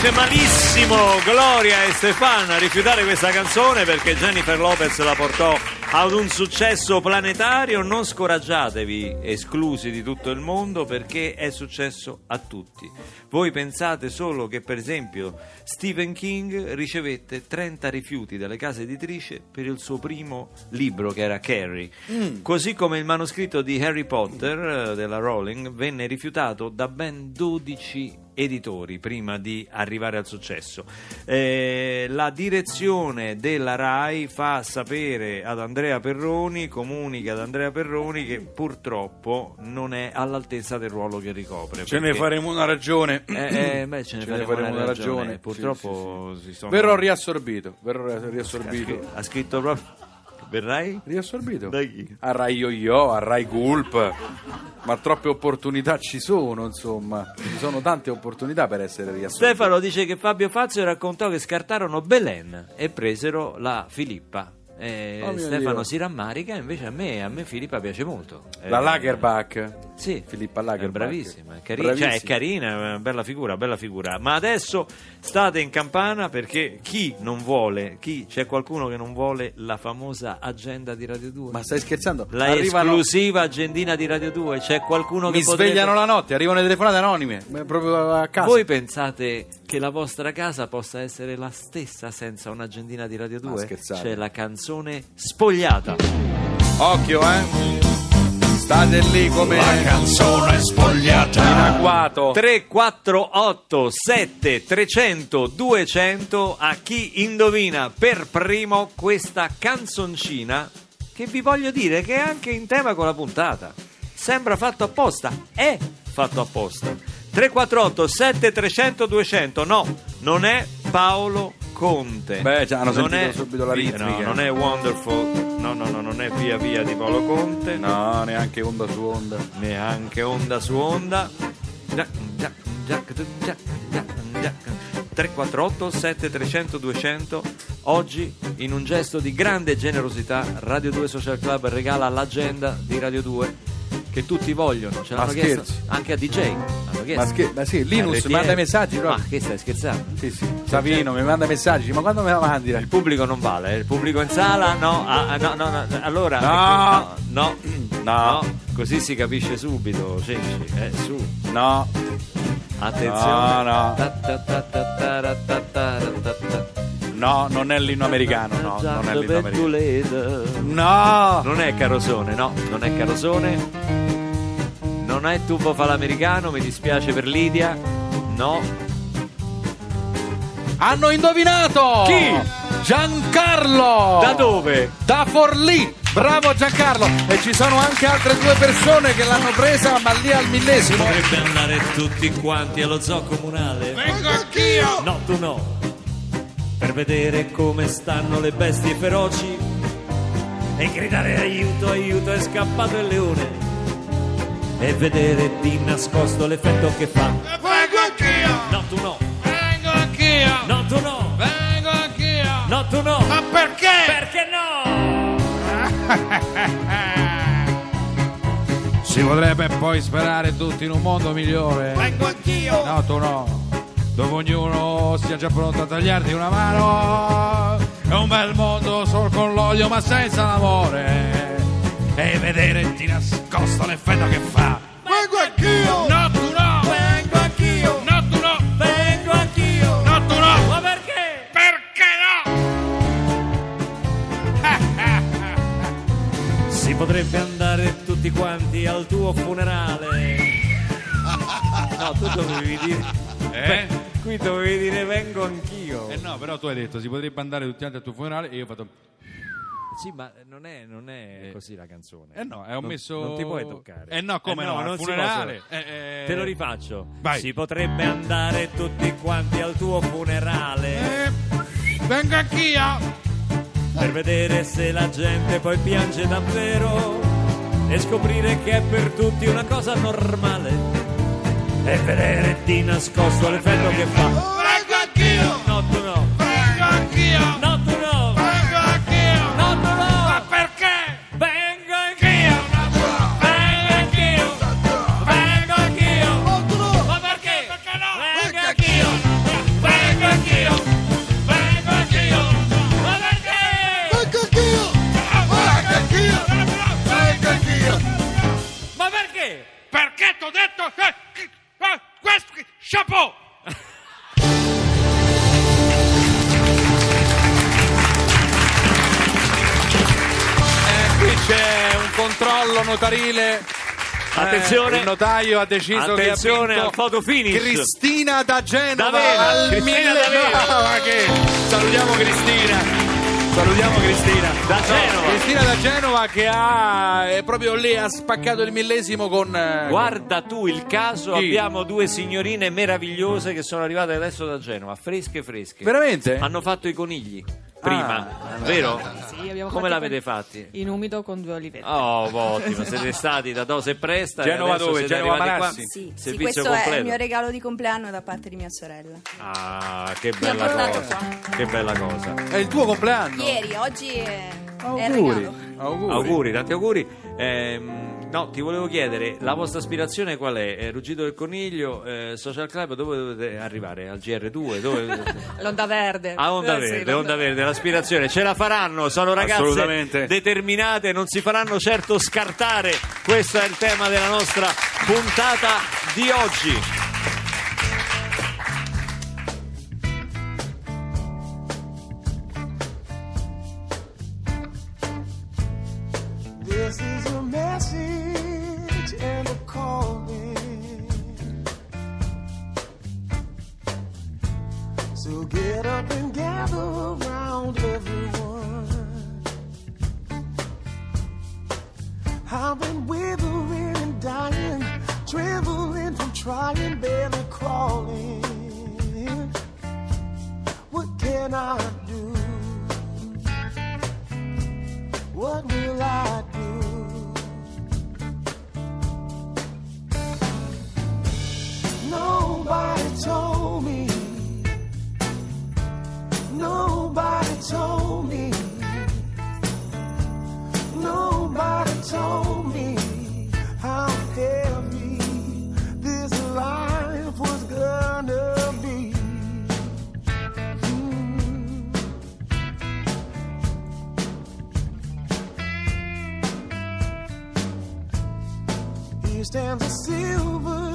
fece malissimo Gloria e Stefan a rifiutare questa canzone perché Jennifer Lopez la portò ad un successo planetario. Non scoraggiatevi, esclusi di tutto il mondo, perché è successo a tutti. Voi pensate solo che, per esempio, Stephen King ricevette 30 rifiuti dalle case editrici per il suo primo libro, che era Carrie. Così come il manoscritto di Harry Potter eh, della Rowling venne rifiutato da ben 12 editori prima di arrivare al successo. Eh, la direzione della RAI fa sapere ad Andrea Perroni, comunica ad Andrea Perroni che purtroppo non è all'altezza del ruolo che ricopre. Ce ne faremo una ragione. eh, eh, beh, ce ne Ce ne faremo, faremo una ragione. ragione. Purtroppo si sono... Verrò riassorbito. Verrò ha, riassorbito. ha scritto proprio... Verrai? Riassorbito? Da chi? A Rai Yo-Yo, a Rai Gulp. Ma troppe opportunità ci sono, insomma. Ci sono tante opportunità per essere riassorbito. Stefano dice che Fabio Fazio raccontò che scartarono Belen e presero la Filippa. E Oh Stefano Dio. si rammarica, invece a me, a me Filippa piace molto. La Eh, Lagerbach. Sì, Filippa è Lagerbach. bravissima, è carina, cioè, è carina, è una bella figura, bella figura. Ma adesso state in campana perché chi non vuole, chi c'è qualcuno che non vuole la famosa agenda di Radio 2? Ma stai scherzando? la Arrivano- esclusiva agendina di Radio 2, c'è qualcuno Mi che potrebbe... svegliano la notte, arrivano le telefonate anonime. ma Proprio a casa. Voi pensate che la vostra casa possa essere la stessa senza un'agendina di Radio 2? scherzate. C'è la canzone spogliata. Occhio, eh. State lì come La canzone in spogliata. agguato. 348 7 300 200 a chi indovina per primo questa canzoncina che vi voglio dire che è anche in tema con la puntata. Sembra fatto apposta, è fatto apposta. 348 7 300 200 no, non è Paolo Conte. Beh, già hanno Non è subito la ritmica. No, non è Wonderful. No, no, no, non è via via di Paolo Conte. No, neanche onda su onda. neanche onda su onda. Già, già, già, già, già, già. 348 7300 200 oggi in un gesto di grande generosità Radio 2 Social Club regala l'agenda di Radio 2 che tutti vogliono ce l'hanno Ma chiesto scherzi? anche a DJ hanno chiesto. Ma, scher- ma sì, Linus RTL. manda i messaggi ma proprio. che stai scherzando? Sì, sì. Savino mi manda messaggi, ma quando me la mandi? il pubblico non vale, eh? il pubblico in sala no, ah, ah, no, no, no, allora No. no, no, no, così si capisce subito, Cenci, eh, su. No, Attenzione. No, no. Ta ta ta no, non è l'inno americano, no, non è l'inno americano. No! Non è carosone, no, non è carosone. Non è tubo falamericano, mi dispiace per Lidia. No. Hanno indovinato! Chi? Giancarlo! Da dove? Da Forlì! Bravo Giancarlo! E ci sono anche altre due persone che l'hanno presa, ma lì al millesimo. Potrebbe andare tutti quanti allo zoo comunale. Vengo anch'io. No, tu no. Per vedere come stanno le bestie feroci e gridare aiuto, aiuto, è scappato il leone. E vedere di nascosto l'effetto che fa. Vengo anch'io. No, tu no. Vengo anch'io. No, tu no. Vengo anch'io. No, tu no. Ma perché? Perché no? Si potrebbe poi sperare tutti in un mondo migliore. Vengo anch'io! No, tu no. Dove ognuno sia già pronto a tagliarti una mano. È un bel mondo solo con l'olio ma senza l'amore. E vedere di nascosto l'effetto che fa. Vengo anch'io! No, tu no. Vengo anch'io! No, tu no. Vengo anch'io. No, tu no. Ma perché? Perché no? Si potrebbe andare tutti quanti al tuo funerale. No, tu dovevi dire. Eh? Qui dovevi dire vengo anch'io. Eh no, però tu hai detto si potrebbe andare tutti quanti al tuo funerale e io ho fatto... Sì, ma non è, non è così la canzone. Eh no, eh, ho Non- messo... Non ti puoi toccare. Eh no, come Eh no, al non si funerale. possono. Eh, eh. Te lo rifaccio. Vai. Si potrebbe andare tutti quanti al tuo funerale Eh, vengo anch'io. per vedere se la gente poi piange davvero e scoprire che è per tutti una cosa normale e vedere di nascosto l'effetto che fa. Notarile. Attenzione. Eh, il notaio ha deciso Attenzione che ha al photo finish. Cristina da Genova D'Avena, al Cristina D'Avena. Che? Salutiamo Cristina. Salutiamo Cristina. Da No, Genova. Cristina da Genova che ha proprio lì ha spaccato il millesimo con eh, Guarda tu il caso, Chi? abbiamo due signorine meravigliose che sono arrivate adesso da Genova, fresche fresche. Veramente? Hanno fatto i conigli prima, vero? Come l'avete fatti? In umido con due olivette. Oh, ottimo, siete stati da Dose e Presta. Genova dove? Genova Marassi? qua. Sì, sì, Servizio questo è completo. il mio regalo di compleanno da parte di mia sorella. Ah, che bella cosa. qua. Che bella cosa. È il tuo compleanno. Ieri, oggi è, è il Auguri. regalo. Auguri. Auguri, tanti auguri. Ehm, no, ti volevo chiedere, la vostra aspirazione qual è? Eh, Ruggito del Coniglio, eh, Social Club, dove dovete arrivare? Al GR2? Dove... L'onda verde. A Onda Eh, sì, Verde, l'onda Onda Verde, l'aspirazione ce la faranno, sono ragazze determinate, non si faranno certo scartare. Questo è il tema della nostra puntata di oggi. Trying, barely crawling. What can I stands a silver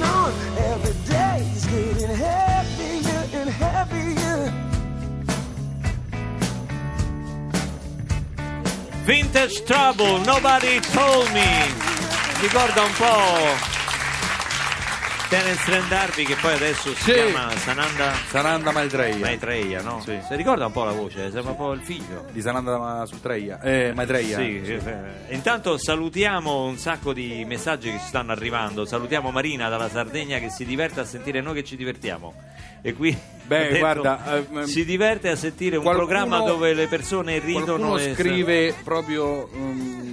keep on. Every day is getting heavier and heavier. Vintage Trouble, Nobody Told Me. Ricorda un po' Terence Trent D'Arby che poi adesso si Sì. chiama Sananda Sananda Maitreya. Maitreya, no? Sì. Si ricorda un po' la voce, sembra un po' il figlio. Di Sananda Sutreya. Eh, Maitreya. Sì, eh, intanto salutiamo un sacco di messaggi che ci stanno arrivando. Salutiamo Marina dalla Sardegna che si diverte a sentire noi che ci divertiamo. e qui Beh, ha detto, guarda, eh, si diverte a sentire un qualcuno- programma dove le persone ridono Qualcuno e- scrive proprio um,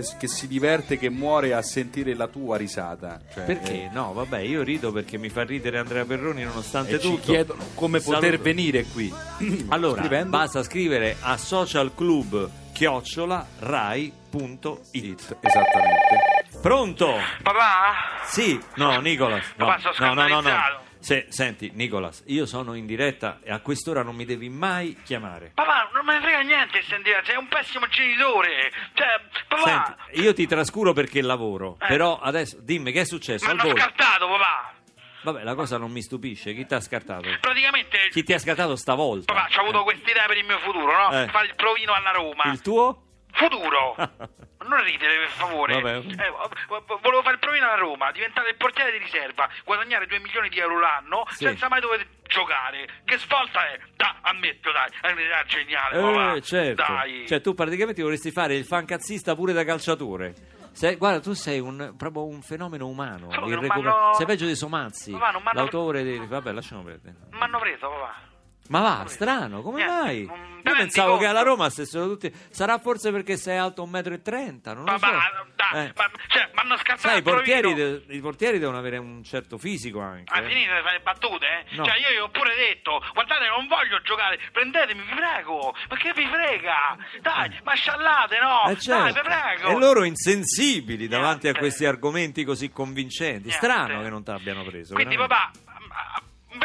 che, che si diverte, che muore a sentire la tua risata. Cioè, Perché? No, vabbè, io rido perché mi fa ridere Andrea Perroni eh, nonostante e ci tutto. chiedono come Saluto. poter venire qui. Allora, Scrivendo. basta scrivere a socialclub chiocciola rai.it. Esattamente. Pronto? Papà? Sì, no, Nicolas. No, Papà, sono no, no, no, no. Se- senti, Nicolas, io sono in diretta e a quest'ora non mi devi mai chiamare. Papà, non me ne frega niente se sei un pessimo genitore. Cioè, papà, Senti, io ti trascuro perché lavoro, Eh. però adesso dimmi che è successo mi al volo. scartato, papà. Vabbè, la cosa non mi stupisce, chi ti ha scartato? Praticamente, Chi ti ha scartato stavolta? papà, ho avuto quest'idea per il mio futuro, no? Eh. Fare il provino alla Roma. Il tuo? Futuro. Non ridere, per favore. Eh, vo- vo- volevo fare il provino alla Roma, diventare il portiere di riserva, guadagnare 2 milioni di euro l'anno Sì. senza mai dover giocare. Che svolta è? Da, ammetto, dai. È un'idea geniale. Eh, certo. Dai. Cioè, tu praticamente vorresti fare il fancazzista pure da calciatore. Sei- guarda, tu sei un, proprio un fenomeno umano. Solo che non irrecuper- m'hanno- Sei peggio di Somazzi, Papà, non m'hanno- l'autore di... Vabbè, lasciamo perdere. Mi hanno preso, papà. Ma va, strano, come Niente, mai? non- Io te rendi pensavo conto? che alla Roma stessero tutti. Sarà forse perché sei alto 1,30 m, non lo so. Papà, dai, Eh. ma, cioè, mi hanno scartato Sai, i portieri, de- i portieri devono avere un certo fisico anche. Ah, eh. finite di fare battute? eh? No. Cioè, io gli ho pure detto, guardate, non voglio giocare, prendetemi, vi prego. Ma che vi frega? Dai, ma sciallate, no? Eh, certo. Dai, vi prego. E loro insensibili davanti a Niente. questi argomenti così convincenti. Niente. Strano che non ti abbiano preso. Quindi, veramente. papà,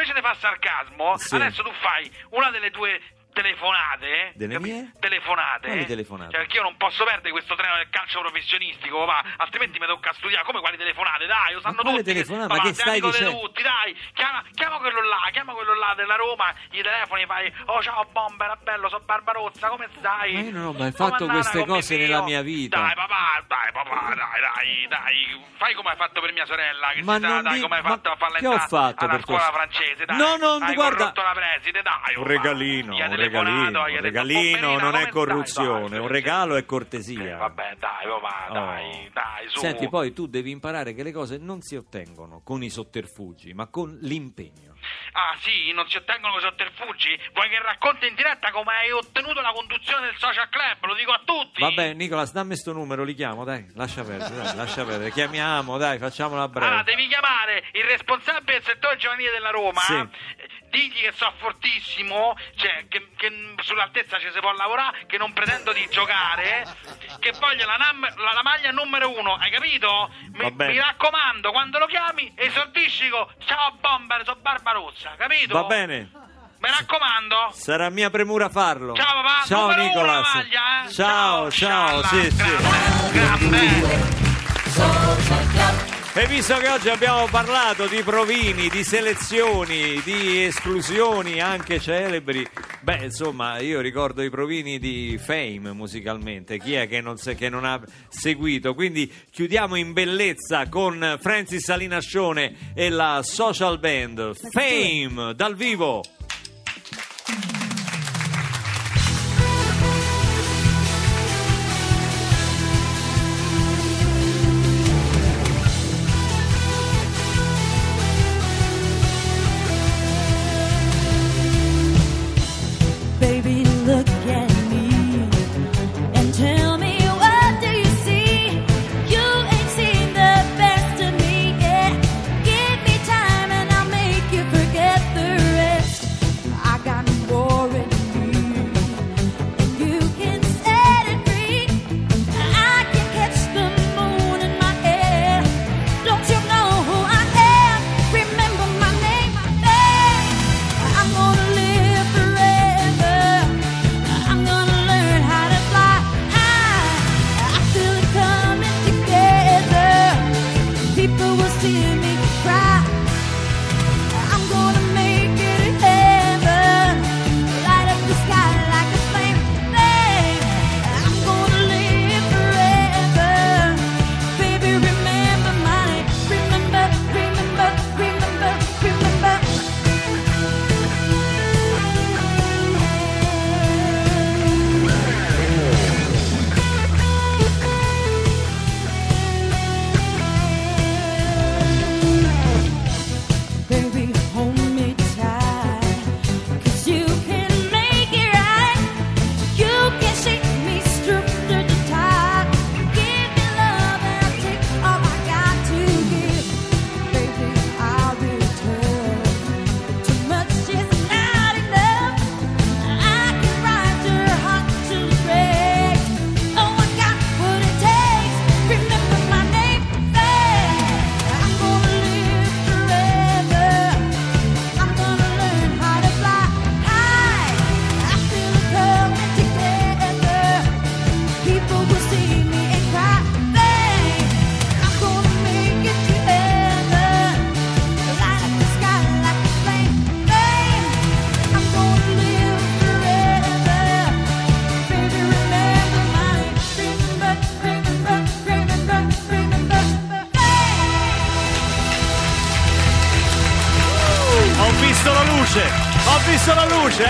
invece di fare sarcasmo, Sì. adesso tu fai una delle tue telefonate. Delle capi- mie? Telefonate. Quali telefonate? Cioè, perché io non posso perdere questo treno del calcio professionistico, papà, altrimenti mi tocca studiare. Come quali telefonate? Dai, lo sanno quale tutti. telefonate? Papà, Ma che stai dicendo? tutti, dai. Chiama, chiama quello là, chiama quello là della Roma, gli telefoni e fai, oh ciao Bomber, bello, sono Barbarozza, come stai? Ma io non ho mai Come fatto queste cose mio nella mia vita. Dai, papà, dai, papà, dai, dai, dai. Fai come hai fatto per mia sorella, che Ma si sa, non dai, come hai ma fatto a farla che ho entrare fatto alla per scuola questo? francese, dai. No, non- hai guarda- la preside, dai. Un regalino, un telefonato, regalino, un regalino "Pomperina, non è corruzione, stai?" un Dai, regalo è Eh, cortesia. vabbè, dai, papà, Oh. dai, dai, su. Senti, poi tu devi imparare che le cose non si ottengono con i sotterfugi, ma con l'impegno. Ah, sì, non si ottengono con sotterfugi? Vuoi che racconti in diretta come hai ottenuto la conduzione del social club? Lo dico a tutti. Vabbè, Nicolas, dammi sto numero, li chiamo, dai, lascia perdere, dai, lascia perdere. Chiamiamo, dai, facciamola a breve. Allora, devi chiamare il responsabile del settore giovanile della Roma. Sì. Digli che so fortissimo, cioè che, che sull'altezza ci si può lavorare, che non pretendo di giocare, che voglio la, nam- la- la maglia numero uno, hai capito? Mi, mi raccomando, quando lo chiami, esordisci con ciao Bomber, sono Barbarozza, capito? Va bene, Mi raccomando. sarà mia premura farlo. Ciao papà, Ciao Nicolas. maglia, eh. Ciao, ciao, scialla, sì, sì. grande, grande. E visto che oggi abbiamo parlato di provini, di selezioni, di esclusioni anche celebri, beh insomma io ricordo i provini di Fame musicalmente, chi è che non, se- che non ha seguito? Quindi chiudiamo in bellezza con Francis Salinascione e la social band Fame dal vivo.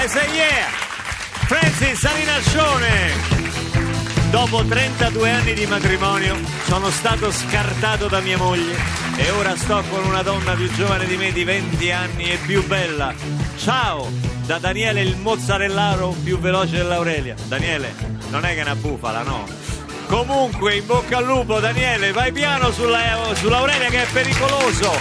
Sei yeah! Francis Salinaccione! Dopo 32 anni di matrimonio sono stato scartato da mia moglie e ora sto con una donna più giovane di me di 20 anni e più bella. Ciao! Da Daniele il mozzarellaro più veloce dell'Aurelia. Daniele, non è che è una bufala, no? Comunque, in bocca al lupo, Daniele, vai piano sulla, sull'Aurelia che è pericoloso.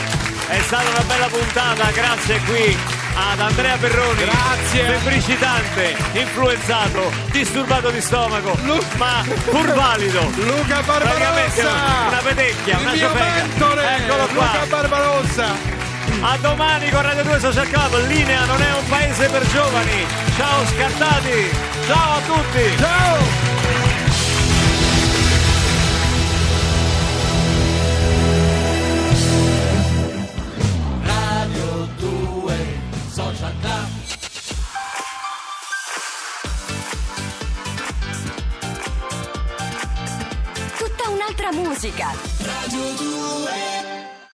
È stata una bella puntata, grazie qui ad Andrea Perroni. Grazie. Febbricitante, influenzato, disturbato di stomaco, ma pur valido. Luca Barbarossa! una petecchia, Il una ciofeca. Eccolo qua. Luca Barbarossa! A domani con Radio 2 Social Club. Linea non è un paese per giovani. Ciao scartati. Ciao a tutti. Ciao! Rica.